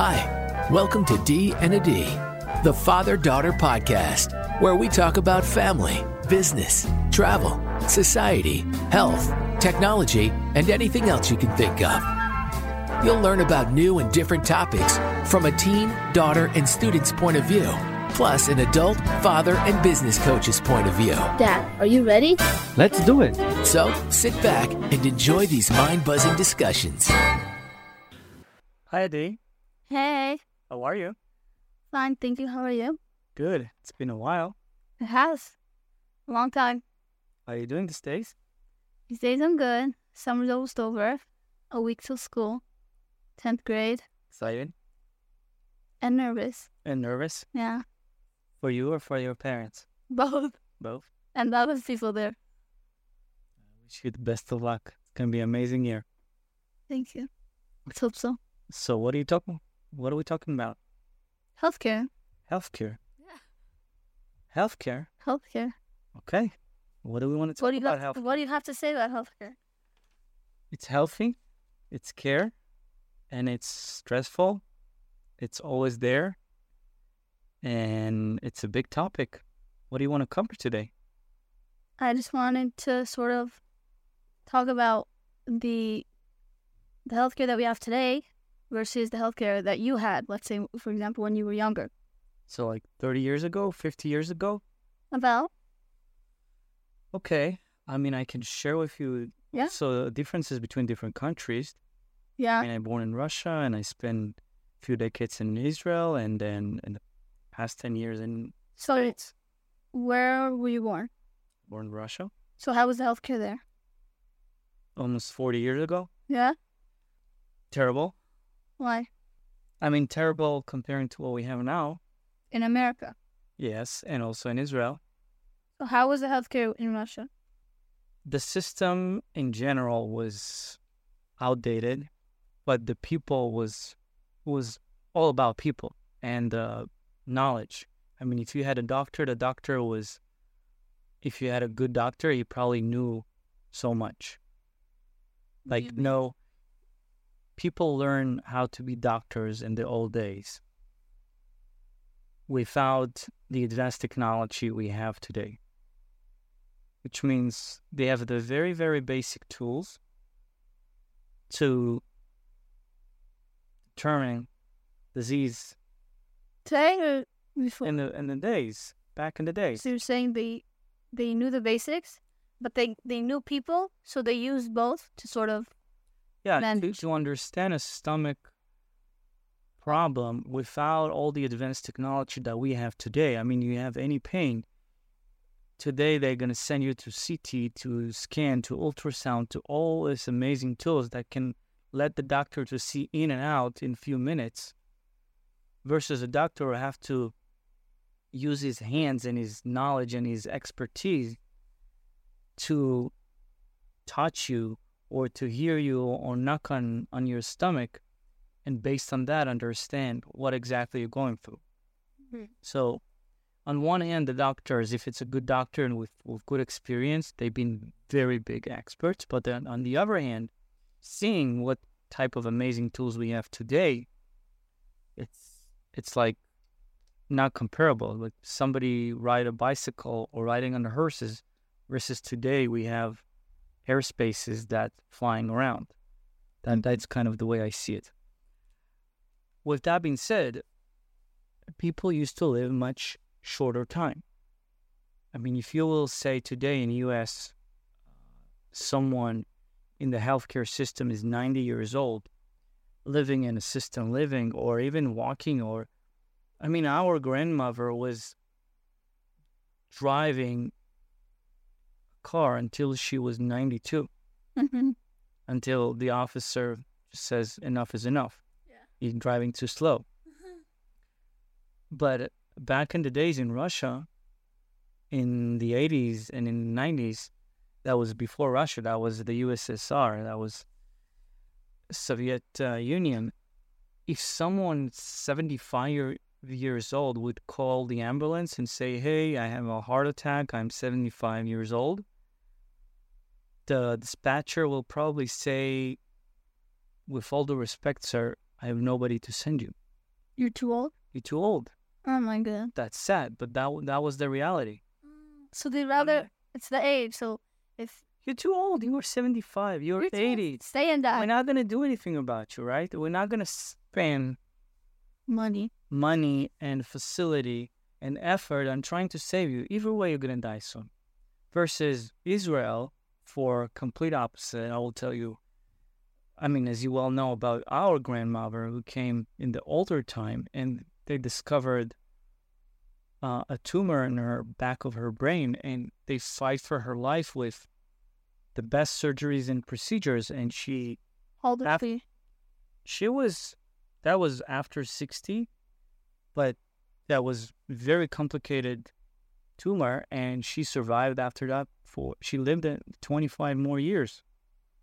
Hi, welcome to D and a D, the father daughter podcast, where we talk about family, business, travel, society, health, technology, and anything else you can think of. You'll learn about new and different topics from a teen, daughter, and student's point of view, plus an adult, father, and business coach's point of view. Dad, are you ready? Let's do it. So sit back and enjoy these mind buzzing discussions. Hi, Adi. Hey, How are you? fine, thank you. How are you? Good. It's been a while. It has. A long time. How are you doing these days? These days I'm good. Summer's almost over. A week till school. 10th grade. Excited And nervous. and nervous Yeah, for you or for your parents? both. Both. And the other people there. I wish you the best of luck. It's gonna be an amazing year. Thank you. Let's hope so. So, what are you talking? What are we talking about? Healthcare. Healthcare. Yeah. Healthcare. Healthcare. Okay. What do we want to talk What do you about? have, healthcare. What do you have to say about healthcare? It's healthy. It's care, and it's stressful. It's always there, and it's a big topic. What do you want to cover today? I just wanted to sort of talk about the the healthcare that we have today versus the healthcare that you had. Let's say, for example, when you were younger. So, like 30 years ago, 50 years ago? About Okay. I mean, I can share with you. Yeah. So, the differences between different countries. Yeah. I mean, I'm born in Russia and I spent a few decades in Israel and then in the past 10 years in So, States. where were you born? Born in Russia So, how was the healthcare there? almost 40 years ago. Yeah. Terrible. Why? I mean, terrible comparing to what we have now. In America. Yes. And also in Israel. So, how was the healthcare in Russia? The system in general was outdated, but the people was was all about people and uh, knowledge. I mean, if you had a doctor, the doctor was, if you had a good doctor, he probably knew so much. Like, no, people learn how to be doctors in the old days without the advanced technology we have today, which means they have the very, very basic tools to determine disease Today uh, or before? in the in the days back in the days. So, you're saying they they knew the basics, but they, they knew people, so they used both to sort of. Yeah, to, to understand a stomach problem without all the advanced technology that we have today. I mean, you have any pain. Today, they're going to send you to CT, to scan, to ultrasound, to all these amazing tools that can let the doctor to see in and out in few minutes versus a doctor will have to use his hands and his knowledge and his expertise to touch you or to hear you or knock on, on your stomach and based on that understand what exactly you're going through. Mhm. So on one hand the doctors, if it's a good doctor and with, with good experience, they've been very big experts. But then on the other hand, seeing what type of amazing tools we have today, it's it's like not comparable. Like somebody ride a bicycle or riding on the horses versus today we have airspaces that flying around. That that's kind of the way I see it. With that being said, people used to live much shorter time. I mean, if you will say today in U.S., uh, someone in the healthcare system is 90 years old, living in assisted living or even walking, or I mean, our grandmother was driving a car until she was 92 Mhm. until the officer says enough is enough. Yeah. You're driving too slow. But back in the days in Russia, in the 80s and in the 90s, that was before Russia, that was the USSR, that was Soviet uh, Union. If someone 75 year, years old would call the ambulance and say, Hey, I have a heart attack, I'm 75 years old, the dispatcher will probably say, With all due respect, sir, I have nobody to send you. You're too old. You're too old. Oh my god. That's sad, but that that was the reality. Mm, so they rather it's the age. So if You're too old. you are 75. You're, you're 80. stay and die. We're not gonna do anything about you, right? We're not gonna spend Money. money and facility and effort on trying to save you. Either way, you're gonna die soon. Versus Israel, for complete opposite. I will tell you. I mean, as you well know about our grandmother who came in the older time, and they discovered uh, a tumor in her back of her brain, and they fight for her life with the best surgeries and procedures, and she How old Af- she? she was that was after 60 but that was very complicated tumor and she survived after that for she lived it 25 more years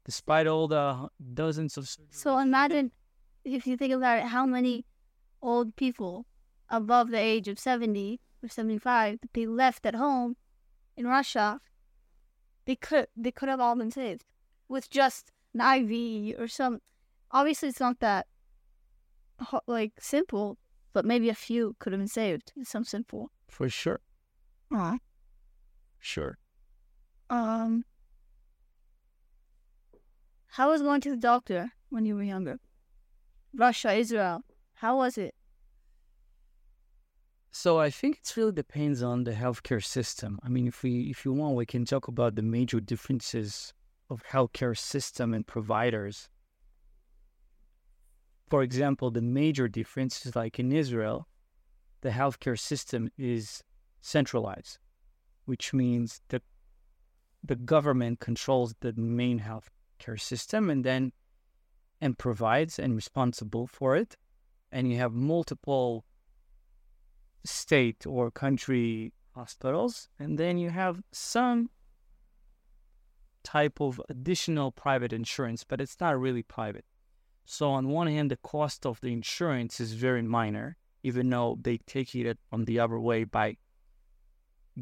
despite all the dozens of. So imagine if you think about it, how many old people above the age of 70 or 75 that they left at home in Russia, they could they could have all been saved with just an IV or some. Obviously, it's not that like simple, but maybe a few could have been saved. Some simple. for sure Uh, sure um, how was going to the doctor when you were younger? Russia, Israel. How was it? so i think it really depends on the healthcare system i mean if we if you want we can talk about the major differences of healthcare system and providers for example, the major difference is like in Israel, the healthcare system is centralized, which means the the government controls the main healthcare system and then and provides and responsible for it. And you have multiple state or country hospitals, and then you have some type of additional private insurance, but it's not really private. So on one hand, the cost of the insurance is very minor, even though they take it from the other way by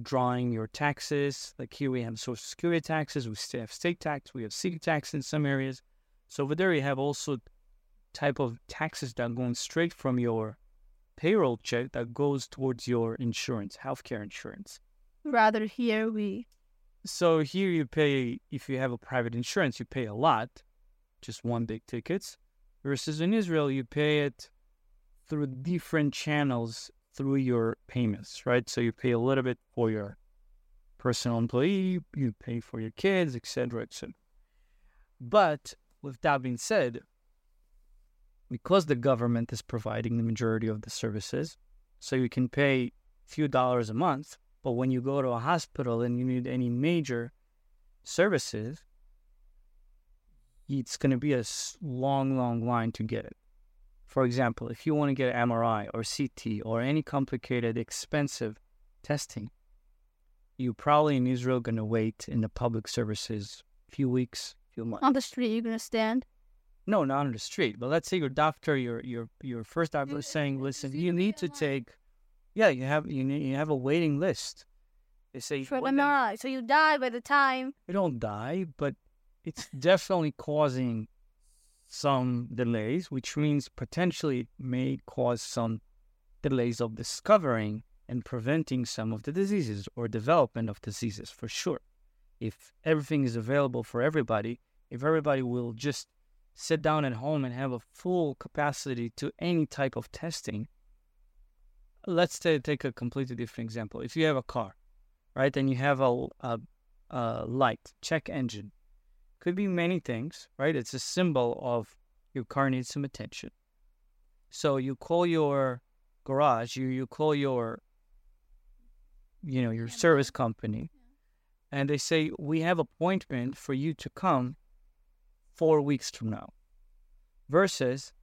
drawing your taxes. Like here we have social security taxes, we still have state tax, we have city tax in some areas. So over there you have also type of taxes that are going straight from your payroll check that goes towards your insurance, healthcare insurance. Rather here we So here you pay if you have a private insurance, you pay a lot, just one big tickets. Versus in Israel, you pay it through different channels through your payments, right? So you pay a little bit for your personal employee, you pay for your kids, etc., etc. But with that being said, because the government is providing the majority of the services, so you can pay a few dollars a month, but when you go to a hospital and you need any major services, it's going to be a long, long line to get it. For example, if you want to get an MRI or CT or any complicated, expensive testing, you're probably in Israel going to wait in the public services a few weeks, few months. on the street you're gonna stand. No, not on the street. But let's say your doctor, your your your first doctor is saying, listen, you need to take, yeah, you have you need, you have a waiting list. They say For "What an MRI. So you die by the time you don't die, but it's definitely causing some delays, which means potentially may cause some delays of discovering and preventing some of the diseases or development of diseases for sure. If everything is available for everybody, if everybody will just sit down at home and have a full capacity to any type of testing, let's ta- take a completely different example. If you have a car, right, and you have a, a, a light, check engine, could be many things, right? It's a symbol of your car needs some attention. So you call your garage, you, you call your, you know, your service company, and they say, we have appointment for you to come four weeks from now. Versus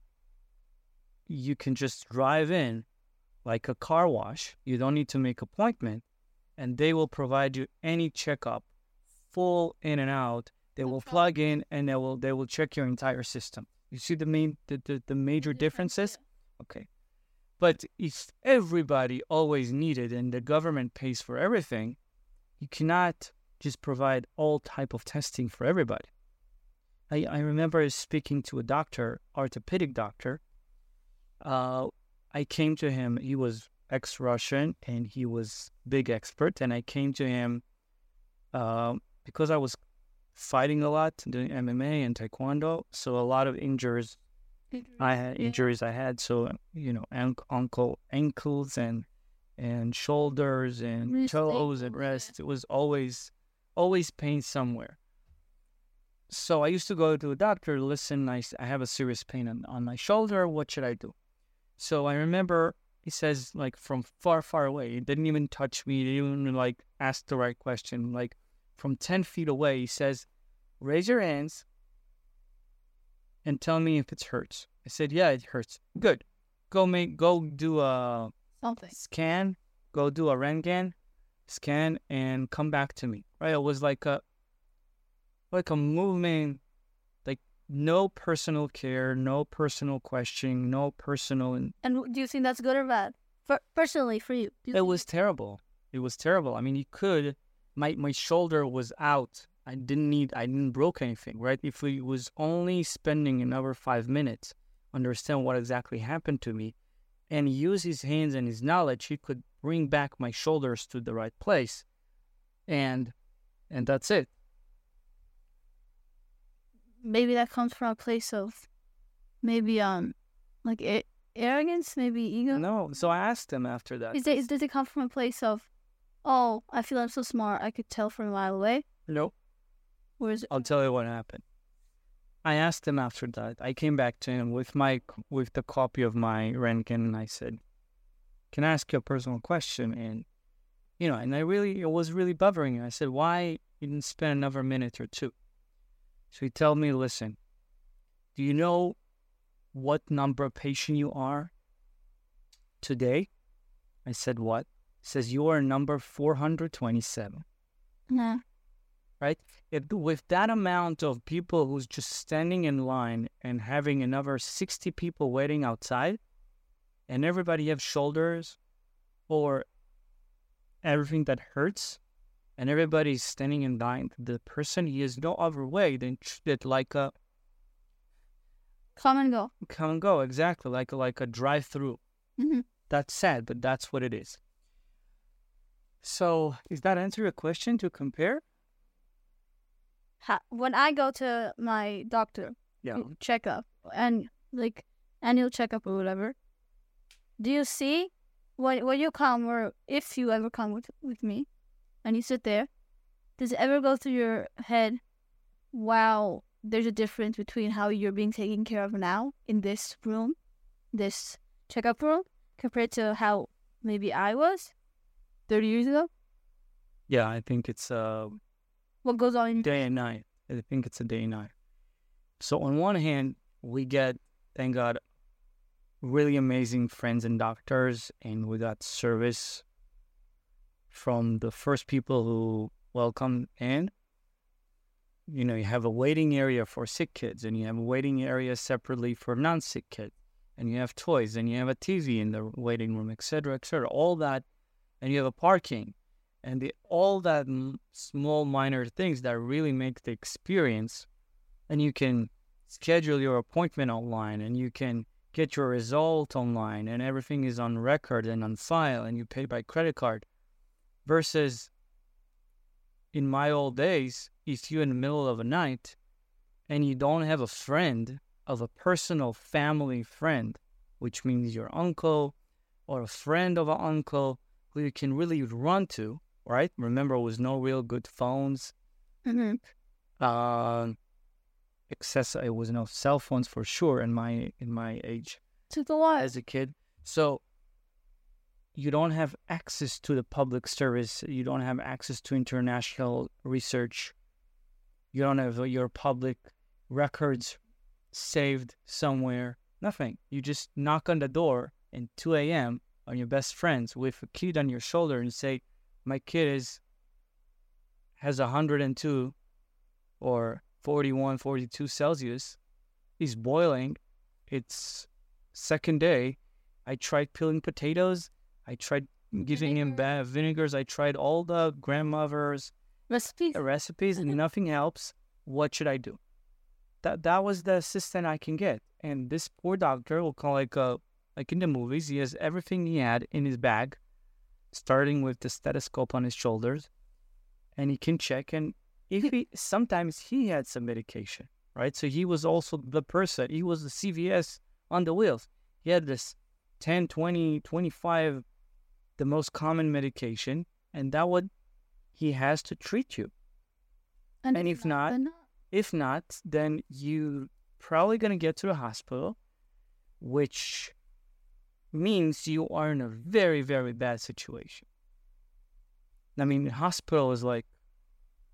you can just drive in like a car wash. You don't need to make appointment and they will provide you any checkup, full in and out. They will plug in and they will they will check your entire system. You see the main the, the, the major differences? Okay. But if everybody always needed and the government pays for everything, you cannot just provide all type of testing for everybody. I, I remember speaking to a doctor, orthopedic doctor, uh, I came to him. He was ex-Russian and he was big expert. And I came to him uh, because I was fighting a lot, doing MMA and Taekwondo. So a lot of injuries I had injuries I had. So you know, ank- ankle, ankles and and shoulders and Wrist, toes and wrists. It was always always pain somewhere. So I used to go to a doctor. Listen, I I have a serious pain on, on my shoulder. What should I do? So I remember he says like from far, far away. He didn't even touch me. He didn't even like ask the right question. Like from ten feet away, he says, "Raise your hands and tell me if it hurts." I said, "Yeah, it hurts." Good. Go make go do a Something. scan, go do a Rentgen scan, and come back to me. Right? It was like a like a movement, like no personal care, no personal questioning, no personal. And w- do you think that's good or bad? For, personally, for you, you It was terrible. It was terrible. I mean, you could. My my shoulder was out. I didn't need. I didn't broke anything. Right? If we was only spending another five minutes, understand what exactly happened to me, and use his hands and his knowledge, he could bring back my shoulders to the right place, and and that's it. maybe that comes from a place of maybe um like a- arrogance, maybe ego. No. So I asked him after that. Is it, does it come from a place of, oh, I feel I'm so smart, I could tell from a mile away? No. Or is it, I'll tell you what happened. I asked him after that. I came back to him with my with the copy of my Rentgen, and I said, "Can I ask you a personal question?" And you know, and I really it was really bothering him. I said, "Why you didn't spend another minute or two? So he told me, "Listen, do you know what number of patient you are today?" I said, "What?" Says, "You are number four hundred twenty-seven nah. right? If, with that amount of people who's just standing in line and having another 60 people waiting outside, and everybody have shoulders or everything that hurts, and everybody's standing in line, the person he has no other way than treat it like a Come and go. come and go, exactly like a, like a drive-through. hmm That's sad, but that's what it is. So, does that answer your question to compare? Ha- when I go to my doctor, Yeah. mm, checkup and like annual checkup or whatever, do you see when when you come or if you ever come with with me, and you sit there, does it ever go through your head, wow, there's a difference between how you're being taken care of now in this room, this checkup room, compared to how maybe I was thirty years ago? Yeah, I think it's uh What goes on in day and night. I think it's a day and night. So on one hand, we get, thank God, really amazing friends and doctors, and we got service from the first people who welcome in. You know, you have a waiting area for sick kids, and you have a waiting area separately for non-sick kids, and you have toys, and you have a TV in the waiting room, etc., etc. All that, and you have a parking, and the, all that small minor things that really make the experience and you can schedule your appointment online and you can get your result online and everything is on record and on file and you pay by credit card versus in my old days if you're in the middle of a night and you don't have a friend of a personal family friend which means your uncle or a friend of an uncle you can really run to right? Remember, it was no real good phones. Mhm. Uh, access. It was no cell phones for sure in my in my age took a while. as a kid. So you don't have access to the public service. You don't have access to international research. You don't have your public records saved somewhere. Nothing. You just knock on the door at 2 a.m. on your best friends with a kid on your shoulder and say, "My kid is has 102 or 41, 42 Celsius. He's boiling. It's second day. I tried peeling potatoes. I tried giving him bad vinegars. I tried all the grandmother's Recipes. recipes and nothing helps. What should I do? That that was the assistant I can get. And this poor doctor will call like a like in the movies. He has everything he had in his bag, starting with the stethoscope on his shoulders, and he can check. And if he sometimes he had some medication, right? So he was also the person. He was the CVS on the wheels. He had this 10, 20, 25, the most common medication, and that would he has to treat you. And if not, then If not, then you probably gonna get to the hospital, which means you are in a very, very bad situation. I mean, hospital is like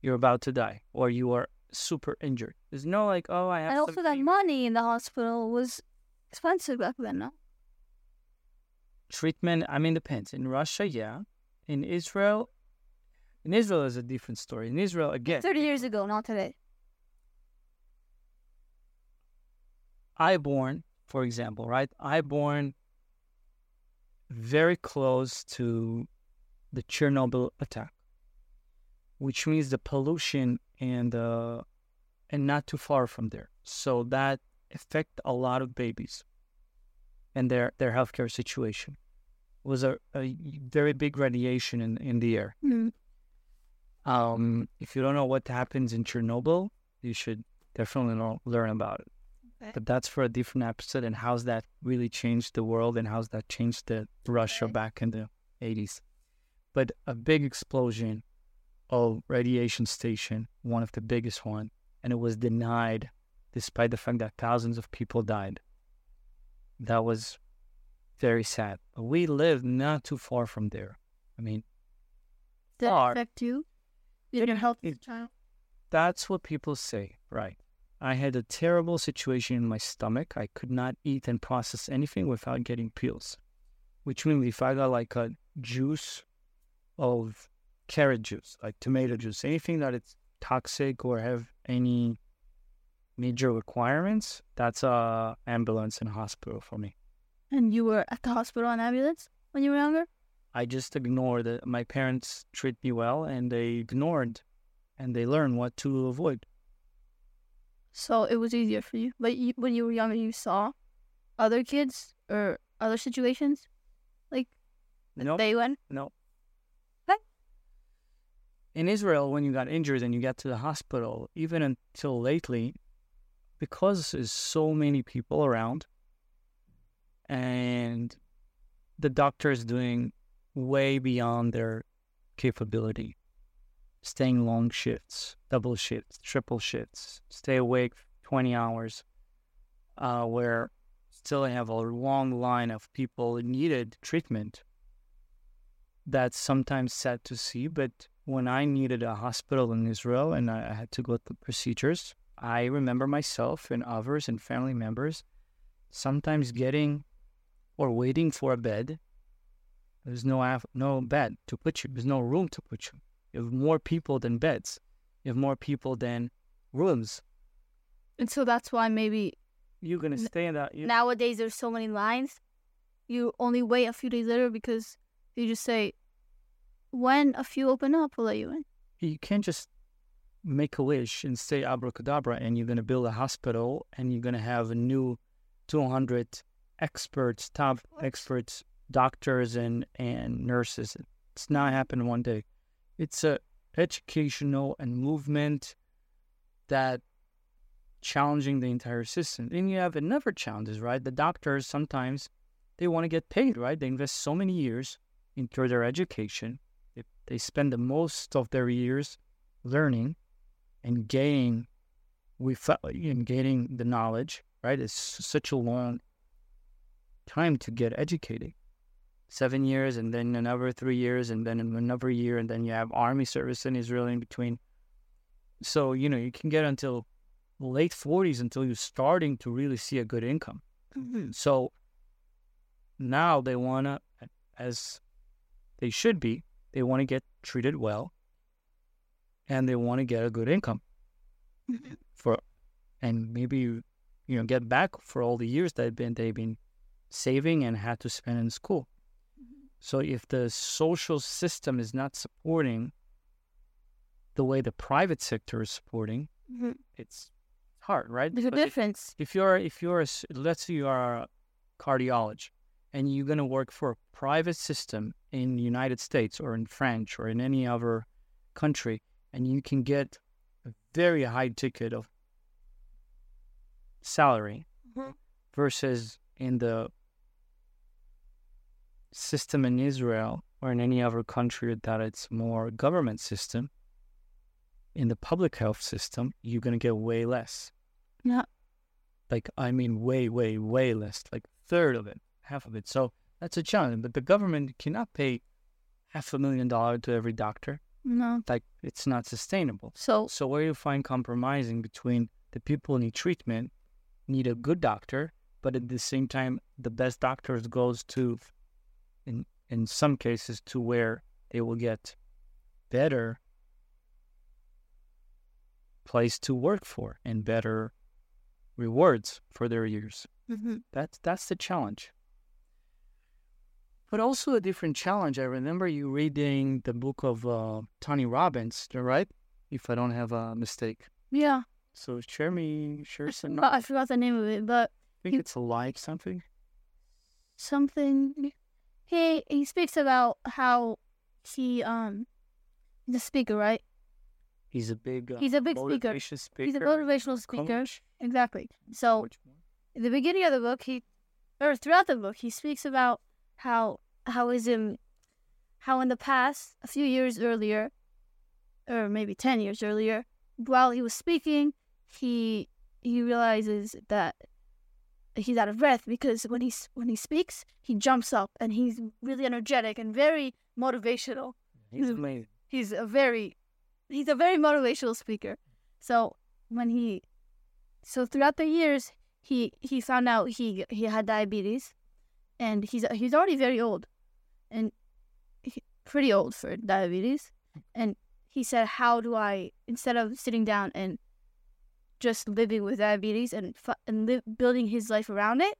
you're about to die or you are super injured. There's no like, oh, I have And some also that fever. money in the hospital was expensive back then, no? treatment. I mean, depends. In Russia, yeah. In Israel, in Israel is a different story. In Israel, again, 30 years ago, not today. I born, for example, right? I born very close to the Chernobyl attack, which means the pollution and uh, and not too far from there. So that affect a lot of babies and their their healthcare situation. It was a, a very big radiation in, in the air. Mm. Um, if you don't know what happens in Chernobyl, you should definitely learn about it. Okay. But that's for a different episode. And how's that really changed the world, and how's that changed the Russia back in the eighties? But a big explosion of radiation station, one of the biggest one, and it was denied, despite the fact that thousands of people died. That was very sad. But we lived not too far from there. I mean, Did Far. affect you? Did your health as a it- child? That's what people say, right? I had a terrible situation in my stomach. I could not eat and process anything without getting pills, which means if I got like a juice of carrot juice, like tomato juice, anything that it's toxic or have any major requirements, that's a ambulance and hospital for me. And you were at the hospital on ambulance when you were younger? I just ignored it. My parents treat me well, and they ignored, and they learn what to avoid. So it was easier for you. But you, when you were younger, you saw other kids or other situations? Like No, they went? no. What? In Israel, when you got injured and you got to the hospital, even until lately, because there's so many people around, and the doctor is doing way beyond their capability, staying long shifts, double shifts, triple shifts, stay awake 20 hours, uh, where still I have a long line of people needed treatment. That's sometimes sad to see, but when I needed a hospital in Israel and I had to go through procedures, I remember myself and others and family members sometimes getting or waiting for a bed. There's no no bed to put you. There's no room to put you. You have more people than beds. You have more people than rooms. And so that's why maybe You're gonna stay in that. You, nowadays there's so many lines. You only wait a few days later because you just say, when a few open up, we'll let you in. you can't just make a wish and say abracadabra and you're going to build a hospital and you're going to have a new 200 experts top experts doctors and and nurses it's not happening one day it's a educational and movement that challenging the entire system. Then you have another challenges right? The doctors sometimes they want to get paid right? They invest so many years into their education. They, they spend the most of their years learning and gaining with uh, and gaining the knowledge right? It's such a long time to get educated seven years and then another three years and then another year and then you have army service in israel in between. So you know you can get until late 40s until you're starting to really see a good income. Mm-hmm. So now they want to as they should be they want to get treated well and they want to get a good income. Mm-hmm. For and maybe you know get back for all the years they've been they've been saving and had to spend in school so if the social system is not supporting the way the private sector is supporting Mhm. it's hard right There's a if- difference. if you're if you're a let's say you are a cardiologist and you're going to work for a private system in the United States or in France or in any other country, and you can get a very high ticket of salary Mhm. versus in the system in Israel or in any other country that it's more government system, in the public health system, you're going to get way less. Yeah. Like, I mean, way, way, way less, like third of it, half of it. So that's a challenge. But the government cannot pay half a million dollars to every doctor. No. Like, it's not sustainable. So So where you find compromising between the people who need treatment, need a good doctor, but at the same time, the best doctors goes to, in in some cases, to where they will get better place to work for and better rewards for their years. mhm. That's that's the challenge. But also a different challenge. I remember you reading the book of uh, Tony Robbins, right? If I don't have a mistake. yeah, So share me, share I some. forgot, I forgot the name of it, but I think it's a like something. something. He he speaks about how he um, the speaker, right? He's a big. Uh, He's a big speaker. speaker. He's a motivational speaker. coach. Exactly. So in the beginning of the book, he or throughout the book, he speaks about how how is him how in the past, a few years earlier, or maybe ten years earlier, while he was speaking, he he realizes that he's out of breath because when he's when he speaks, he jumps up and he's really energetic and very motivational. He's he's- amazing. He's a very he's a very motivational speaker. So when he so throughout the years he he found out he he had diabetes and he's he's already very old and he, pretty old for diabetes and he said how do I instead of sitting down and just living with diabetes and and building his life around it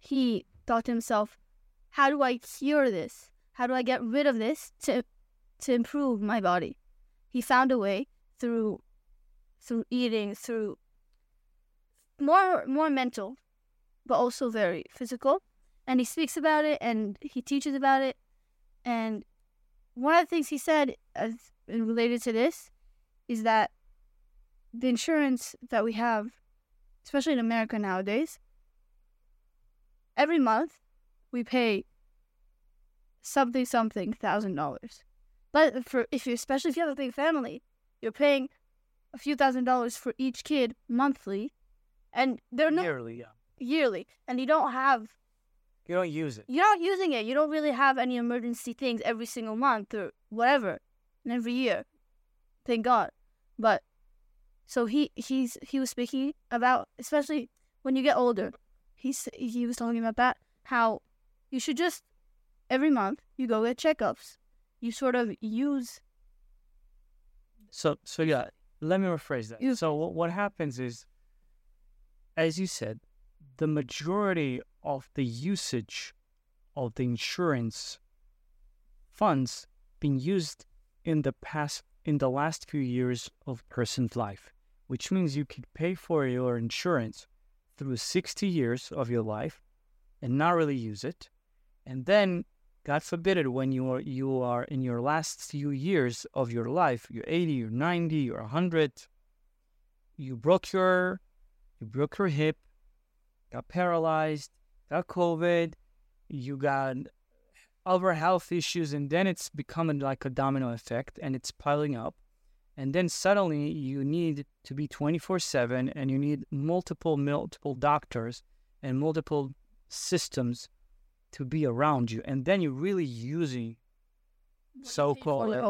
he thought to himself how do I cure this? How do I get rid of this to to improve my body? He found a way through through eating through more more mental but also very physical. And he speaks about it and he teaches about it. And one of the things he said as related to this is that the insurance that we have especially in america nowadays every month we pay something something thousand dollars but for if you especially if you have a big family you're paying a few thousand dollars for each kid monthly and they're not Yearly, yeah. yearly and you don't have You don't use it. you're not using it you don't really have any emergency things every single month or whatever and every year thank god but so he he's he was speaking about especially when you get older he's he was talking about that how you should just every month you go get checkups you sort of use So, so yeah, let me rephrase that. You- So, what, what happens is, as you said, the majority of the usage of the insurance funds being used in the past, in the last few years of person's life, which means you could pay for your insurance through 60 years of your life and not really use it. And then God forbid it, when you are you are in your last few years of your life, you're 80, you're 90, you're 100, you broke your you broke your hip, got paralyzed, got COVID, you got other health issues, and then it's becoming like a domino effect and it's piling up. And then suddenly you need to be 24 7 and you need multiple, multiple doctors and multiple systems to be around you, and then you're really using so-called your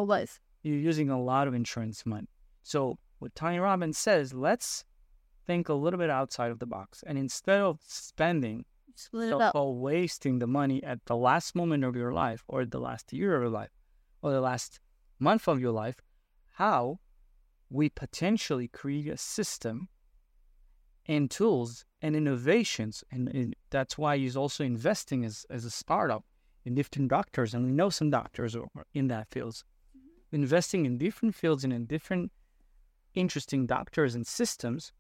you're using a lot of insurance money. So what Tony Robbins says, let's think a little bit outside of the box, and instead of spending split so-called wasting the money at the last moment of your life, or the last year of your life, or the last month of your life, how we potentially create a system and tools and innovations. And, and that's why he's also investing as, as a startup in different doctors. And we know some doctors are are in that field. Mm-hmm. Investing in different fields and in different interesting doctors and systems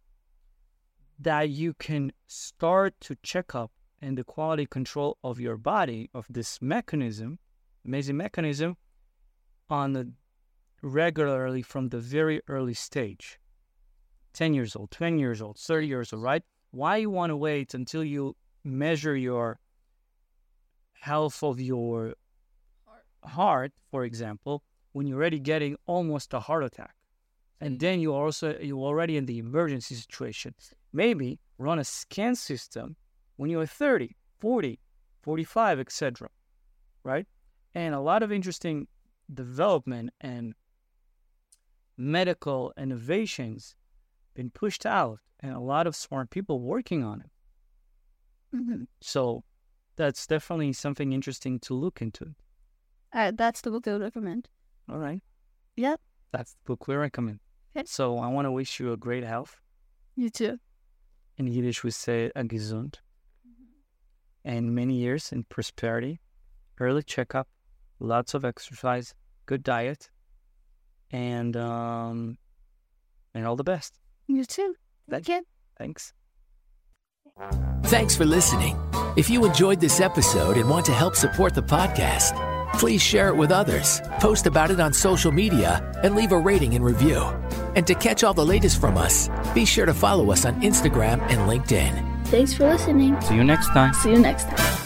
that you can start to check up and the quality control of your body of this mechanism, amazing mechanism, on the regularly from the very early stage. 10 years old, 20 years old, 30 years old, right? Why you want to wait until you measure your health of your heart, for example, when you're already getting almost a heart attack? And mm. then you also you're already in the emergency situation. Maybe run a scan system when you're 30, 40, 45, etc. Right? And a lot of interesting development and medical innovations been pushed out and a lot of smart people working on it. Mm-hmm. So that's definitely something interesting to look into. Uh, that's the book I would recommend. All right. Yep. That's the book we recommend. Okay. So I want to wish you a great health. You too. In Yiddish, we say a gesund. And many years in prosperity, early checkup, lots of exercise, good diet, and um, and all the best. You too. Thank you. Thanks. Thanks for listening. If you enjoyed this episode and want to help support the podcast, please share it with others, post about it on social media, and leave a rating and review. And to catch all the latest from us, be sure to follow us on Instagram and LinkedIn. Thanks for listening. See you next time. See you next time.